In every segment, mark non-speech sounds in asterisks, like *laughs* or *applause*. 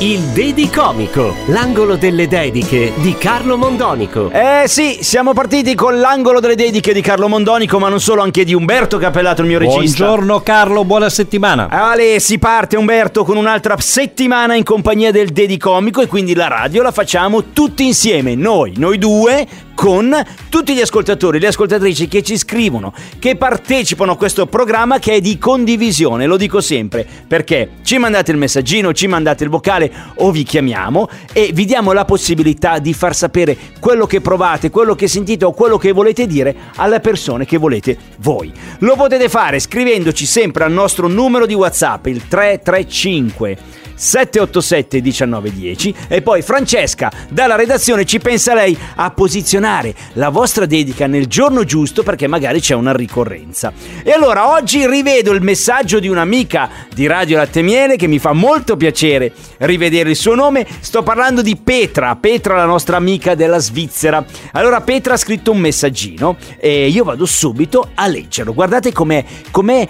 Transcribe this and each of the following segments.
Il Dedicomico, l'angolo delle dediche di Carlo Mondonico. Eh sì, siamo partiti con l'angolo delle dediche di Carlo Mondonico, ma non solo, anche di Umberto Cappellato, il mio regista. Buongiorno Carlo, buona settimana. Ale, si parte Umberto con un'altra settimana in compagnia del Dedicomico e quindi la radio la facciamo tutti insieme, noi, noi due, con tutti gli ascoltatori, le ascoltatrici che ci scrivono, che partecipano a questo programma che è di condivisione, lo dico sempre, perché ci mandate il messaggino, ci mandate il vocale o vi chiamiamo e vi diamo la possibilità di far sapere quello che provate, quello che sentite o quello che volete dire alle persone che volete voi. Lo potete fare scrivendoci sempre al nostro numero di WhatsApp, il 335 787 1910 e poi Francesca dalla redazione ci pensa lei a posizionare la vostra dedica nel giorno giusto perché magari c'è una ricorrenza. E allora oggi rivedo il messaggio di un'amica di Radio Latte Miele che mi fa molto piacere rivedere il suo nome. Sto parlando di Petra, Petra la nostra amica della Svizzera. Allora Petra ha scritto un messaggino e io vado subito a leggerlo. Guardate com'è, com'è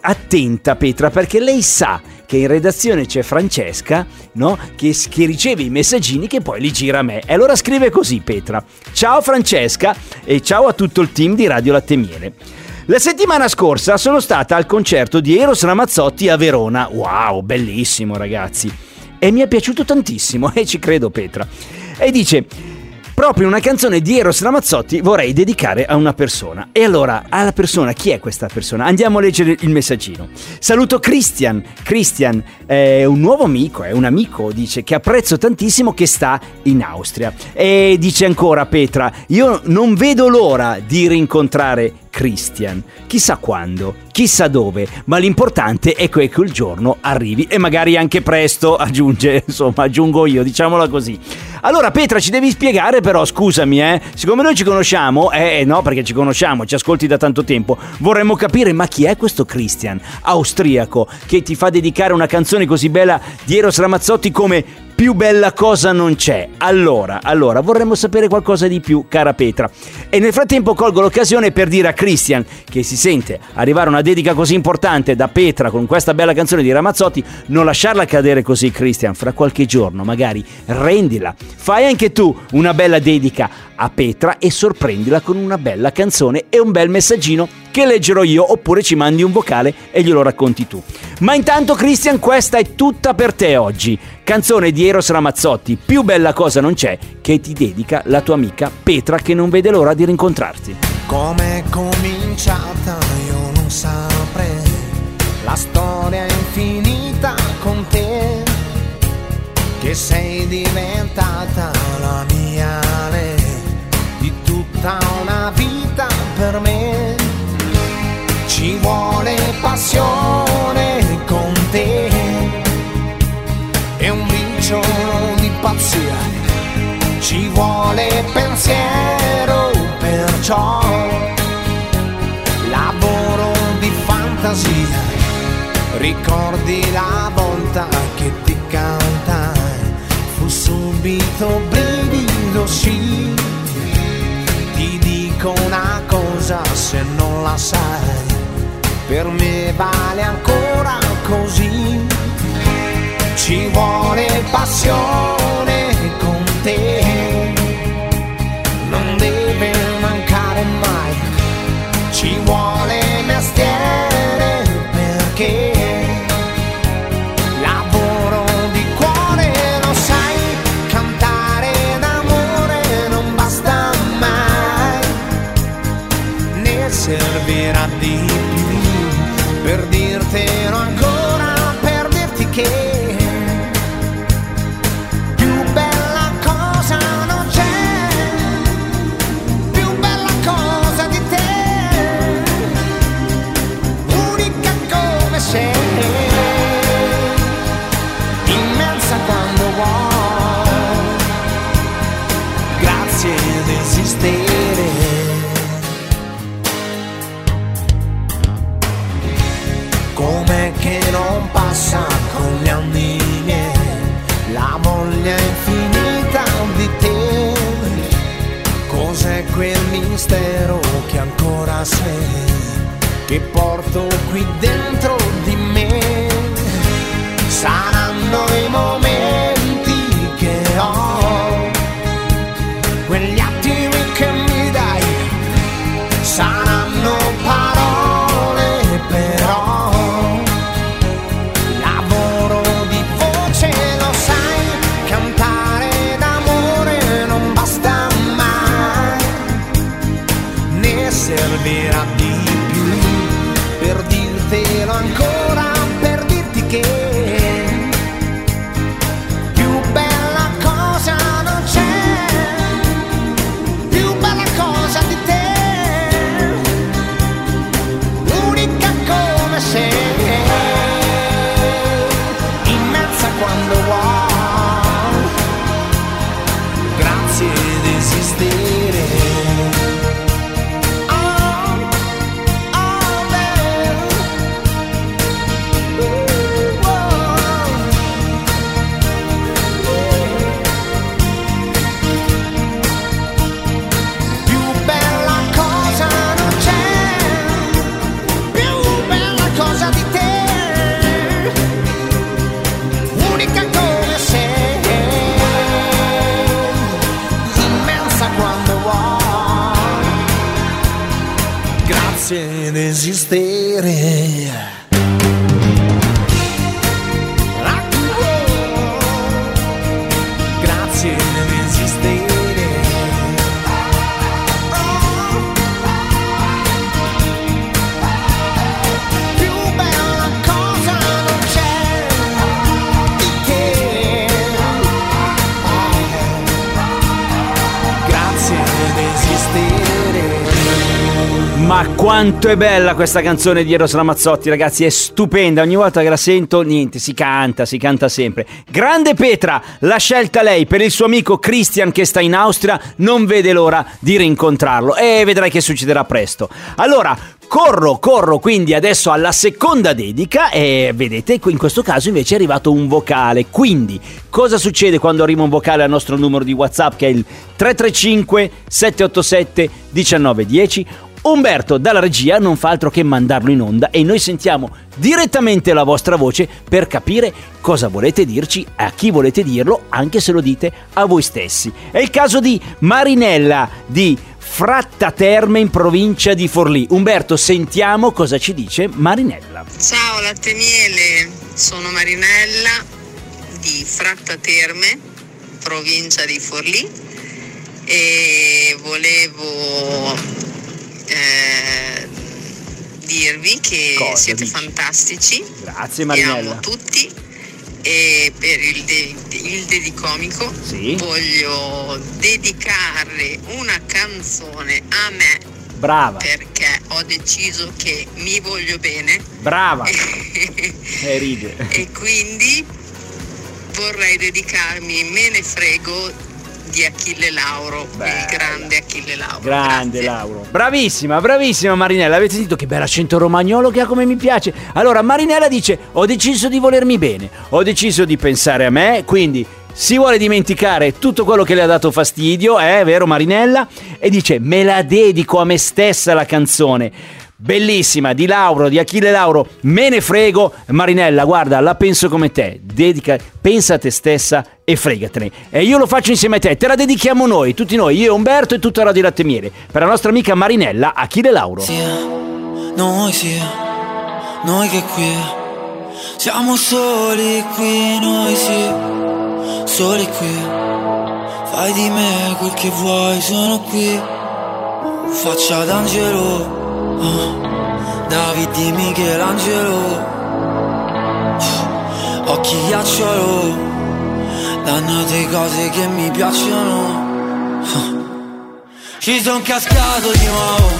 attenta Petra perché lei sa che in redazione c'è Francesca, no? Che, che, riceve i messaggini che poi li gira a me. E allora scrive così Petra. Ciao Francesca e ciao a tutto il team di Radio Latte Miele. La settimana scorsa sono stata al concerto di Eros Ramazzotti a Verona. Wow, bellissimo ragazzi. E mi è piaciuto tantissimo, *laughs* e ci credo Petra. E dice, proprio una canzone di Eros Ramazzotti vorrei dedicare a una persona. E allora, alla persona, chi è questa persona? Andiamo a leggere il messaggino. Saluto Christian. Christian è un nuovo amico, è un amico, dice, che apprezzo tantissimo che sta in Austria. E dice ancora Petra, io non vedo l'ora di rincontrare Christian. Chissà quando, chissà dove, ma l'importante è che quel giorno arrivi e magari anche presto, aggiunge, *laughs* insomma, aggiungo io, diciamola così. Allora Petra ci devi spiegare però, scusami, eh, siccome noi ci conosciamo, eh no, perché ci conosciamo, ci ascolti da tanto tempo, vorremmo capire ma chi è questo Christian, austriaco, che ti fa dedicare una canzone così bella di Eros Ramazzotti come più bella cosa non c'è. Allora, allora, vorremmo sapere qualcosa di più, cara Petra. E nel frattempo colgo l'occasione per dire a Christian, che si sente arrivare una dedica così importante da Petra con questa bella canzone di Ramazzotti, non lasciarla cadere così, Christian. Fra qualche giorno, magari, rendila. Fai anche tu una bella dedica a Petra e sorprendila con una bella canzone e un bel messaggino che leggerò io oppure ci mandi un vocale e glielo racconti tu. Ma intanto Christian questa è tutta per te oggi. Canzone di Eros Ramazzotti, più bella cosa non c'è, che ti dedica la tua amica Petra che non vede l'ora di rincontrarti. Come è cominciata io non saprei, la storia è infinita con te, che sei diventata passione con te. E un briciolo di pazzia, ci vuole pensiero perciò. Lavoro di fantasia ricordi la volta che ti cantai. Fu subito brivido sì. Ti dico una cosa se non la sai per me vale ancora così. Ci vuole passione Ma quanto è bella questa canzone di Eros Ramazzotti, ragazzi, è stupenda. Ogni volta che la sento, niente, si canta, si canta sempre. Grande Petra, l'ha scelta lei per il suo amico Christian che sta in Austria, non vede l'ora di rincontrarlo e vedrai che succederà presto. Allora, corro, corro quindi adesso alla seconda dedica e vedete, in questo caso invece è arrivato un vocale. Quindi, cosa succede quando arriva un vocale al nostro numero di WhatsApp che è il 335 787 1910? Umberto dalla regia non fa altro che mandarlo in onda e noi sentiamo direttamente la vostra voce per capire cosa volete dirci, a chi volete dirlo, anche se lo dite a voi stessi. È il caso di Marinella di Frattaterme in provincia di Forlì. Umberto, sentiamo cosa ci dice Marinella. Ciao latte miele, sono Marinella di Frattaterme, provincia di Forlì e volevo eh, dirvi che Cosa siete dici? fantastici, Grazie vi Marinella. amo tutti e per il, de- il dedicomico Sì. voglio dedicare una canzone a me Brava, perché ho deciso che mi voglio bene brava. *laughs* E ride. e quindi vorrei dedicarmi Me ne frego di Achille Lauro, Bella. il grande Achille Lauro. Grande Grazie. Lauro. Bravissima, bravissima Marinella. Avete sentito che bel accento romagnolo che ha come mi piace? Allora Marinella dice ho deciso di volermi bene, ho deciso di pensare a me, quindi si vuole dimenticare tutto quello che le ha dato fastidio, è vero Marinella? E dice me la dedico a me stessa la canzone. Bellissima, di Lauro, di Achille Lauro, me ne frego. Marinella, guarda, la penso come te. Dedica, pensa a te stessa e fregatene. E io lo faccio insieme a te, te la dedichiamo noi, tutti noi, io, Umberto e tutta Radio Latte e Miele. Per la nostra amica Marinella, Achille Lauro. Sì, noi sì, noi che qui siamo soli qui, noi sì, soli qui. Fai di me quel che vuoi, sono qui. Faccia d'angelo, oh, David di Michelangelo. Occhi ghiacciolo, dannate cose che mi piacciono. Ci son cascato di nuovo.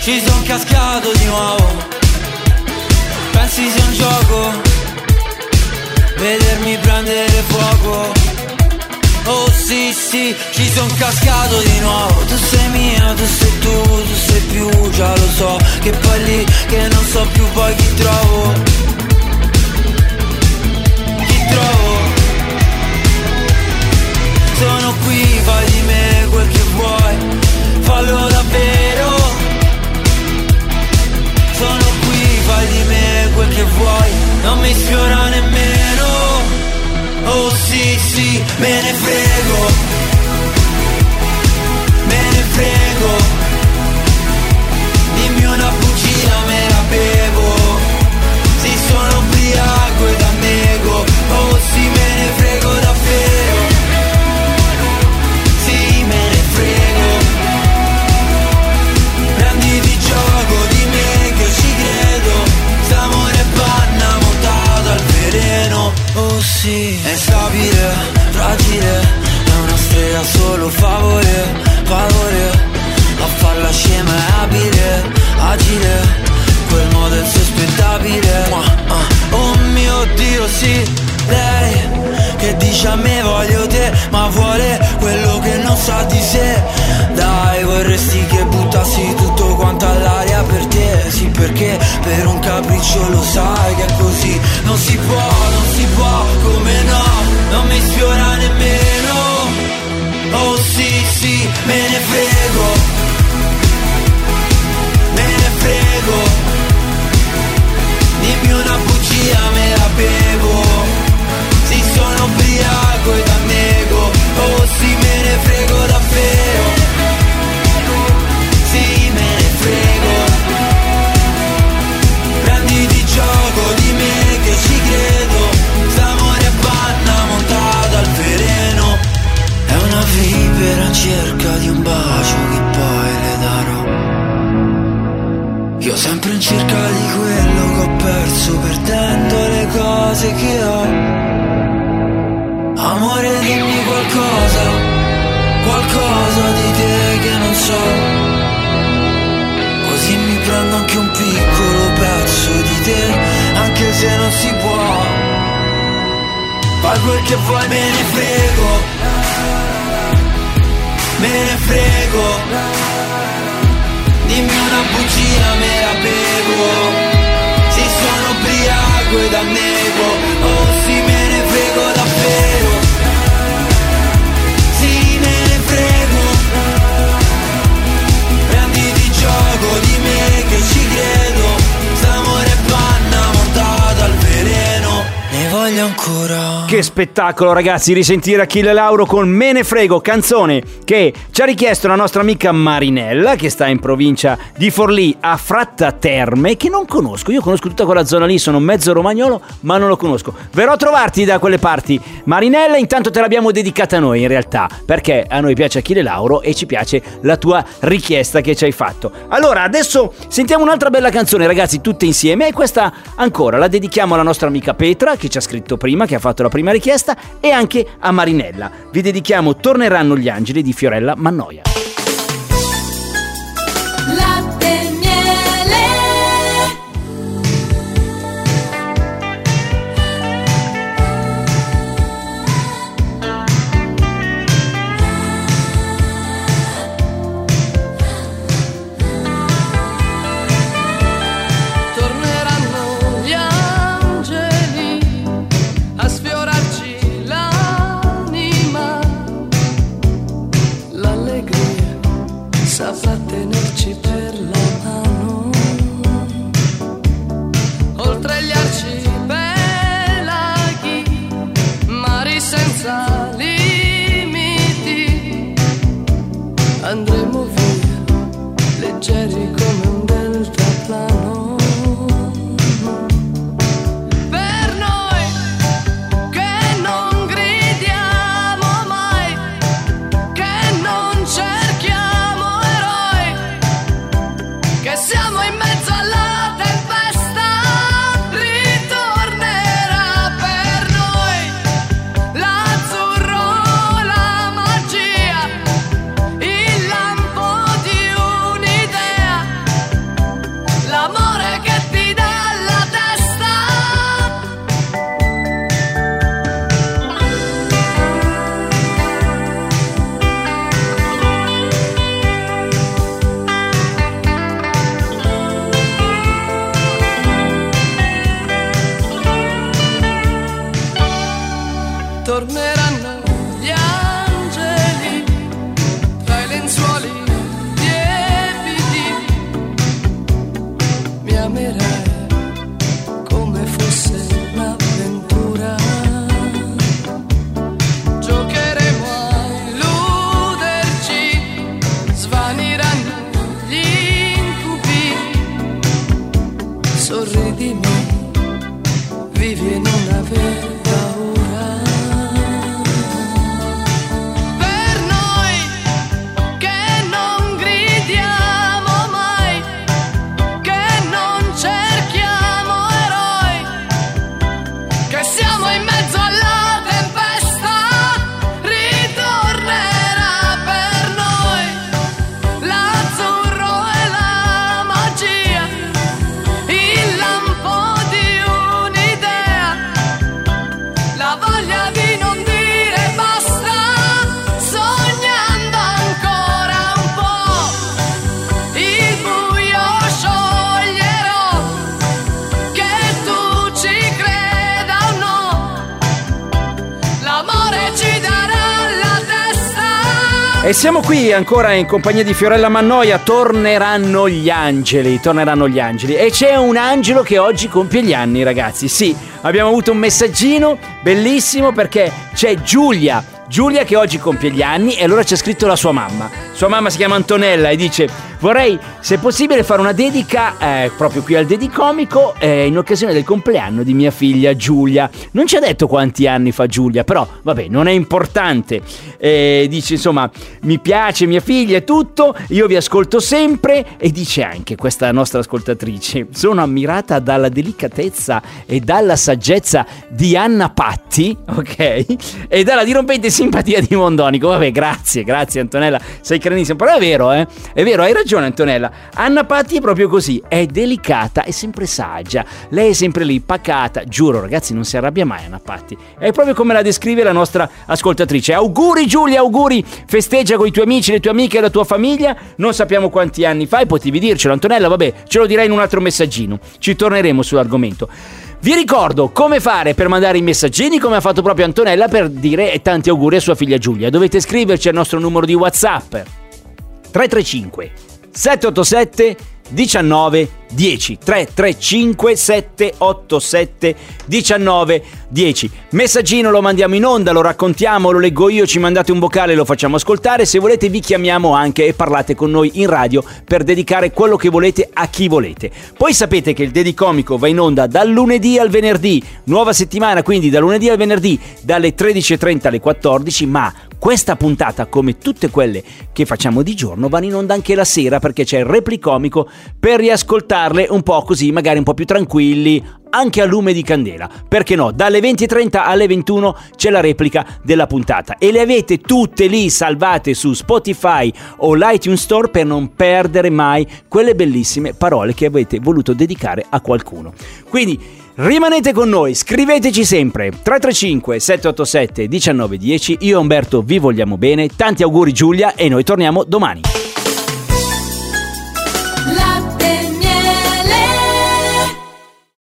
Ci son cascato di nuovo. Pensi sia un gioco? Vedermi prendere fuoco oh sì sì Ci son cascato di nuovo. Tu sei mia, tu sei tu, tu sei più Già lo so. Che poi lì che non so più poi chi trovo. Chi trovo? Sono qui, fai di me quel che vuoi. Fallo davvero. Sono qui, fai di me quel che vuoi. Non mi sfiorare me ne frego. Sa di sé. Dai, vorresti che buttassi tutto quanto all'aria per te. Sì, perché per un capriccio lo sai che è così. Non si può, non si può, come no, non mi sfiora nemmeno. Oh sì, sì, me ne frego. Fai quel che vuoi, me ne frego. Me ne frego. Dimmi una bugia, me la bevo Sì, sono ubriaco e da nego Oh sì, me ne frego davvero voglio ancora Che spettacolo ragazzi, risentire Achille Lauro con Me ne frego, canzone che ci ha richiesto la nostra amica Marinella che sta in provincia di Forlì a Fratta Terme che non conosco, io conosco tutta quella zona lì, sono mezzo romagnolo ma non lo conosco. Verrò a trovarti da quelle parti Marinella, intanto te l'abbiamo dedicata noi in realtà perché a noi piace Achille Lauro e ci piace la tua richiesta che ci hai fatto. Allora adesso sentiamo un'altra bella canzone ragazzi tutte insieme e questa ancora la dedichiamo alla nostra amica Petra che ci ha scritto prima, che ha fatto la prima richiesta e anche a Marinella. Vi dedichiamo Torneranno gli angeli di Fiorella Mannoia. senza limiti. Andremo via leggeri siamo qui ancora in compagnia di Fiorella Mannoia. Torneranno gli angeli. Torneranno gli angeli. E c'è un angelo che oggi compie gli anni, ragazzi. Sì, abbiamo avuto un messaggino bellissimo perché c'è Giulia. Giulia che oggi compie gli anni e allora c'è scritto la sua mamma. Sua mamma si chiama Antonella e dice vorrei se possibile fare una dedica eh, proprio qui al Dedicomico eh, in occasione del compleanno di mia figlia Giulia. Non ci ha detto quanti anni fa Giulia, però vabbè non è importante. Eh, dice insomma mi piace mia figlia e tutto, io vi ascolto sempre e dice anche questa nostra ascoltatrice sono ammirata dalla delicatezza e dalla saggezza di Anna Patti, ok? E dalla dirompente simpatia di Mondonico. Vabbè, grazie, grazie Antonella, sei carinissima. Però è vero, eh? È vero, hai ragione Antonella. Anna Patti è proprio così, è delicata, è sempre saggia. Lei è sempre lì, pacata. Giuro, ragazzi, non si arrabbia mai Anna Patti. È proprio come la descrive la nostra ascoltatrice. Auguri Giulia, auguri. Festeggia con i tuoi amici, le tue amiche e la tua famiglia. Non sappiamo quanti anni fai, potevi dircelo Antonella, vabbè, ce lo dirai in un altro messaggino. Ci torneremo sull'argomento. Vi ricordo come fare per mandare i messaggini come ha fatto proprio Antonella per dire tanti auguri a sua figlia Giulia. Dovete scriverci al nostro numero di WhatsApp 335 787 19 10 335 787 19 10 Messaggino lo mandiamo in onda, lo raccontiamo, lo leggo io, ci mandate un vocale, lo facciamo ascoltare. Se volete vi chiamiamo anche e parlate con noi in radio per dedicare quello che volete a chi volete. Poi sapete che il Dedicomico va in onda dal lunedì al venerdì, nuova settimana quindi da lunedì al venerdì dalle 13.30 alle 14, ma questa puntata, come tutte quelle che facciamo di giorno, vanno in onda anche la sera perché c'è il replicomico per riascoltarle un po' così, magari un po' più tranquilli, anche a lume di candela. Perché no? Dalle 20.30 alle 21 c'è la replica della puntata e le avete tutte lì salvate su Spotify o l'iTunes Store per non perdere mai quelle bellissime parole che avete voluto dedicare a qualcuno. Quindi Rimanete con noi, scriveteci sempre 335 787 1910. Io e Umberto vi vogliamo bene. Tanti auguri Giulia e noi torniamo domani.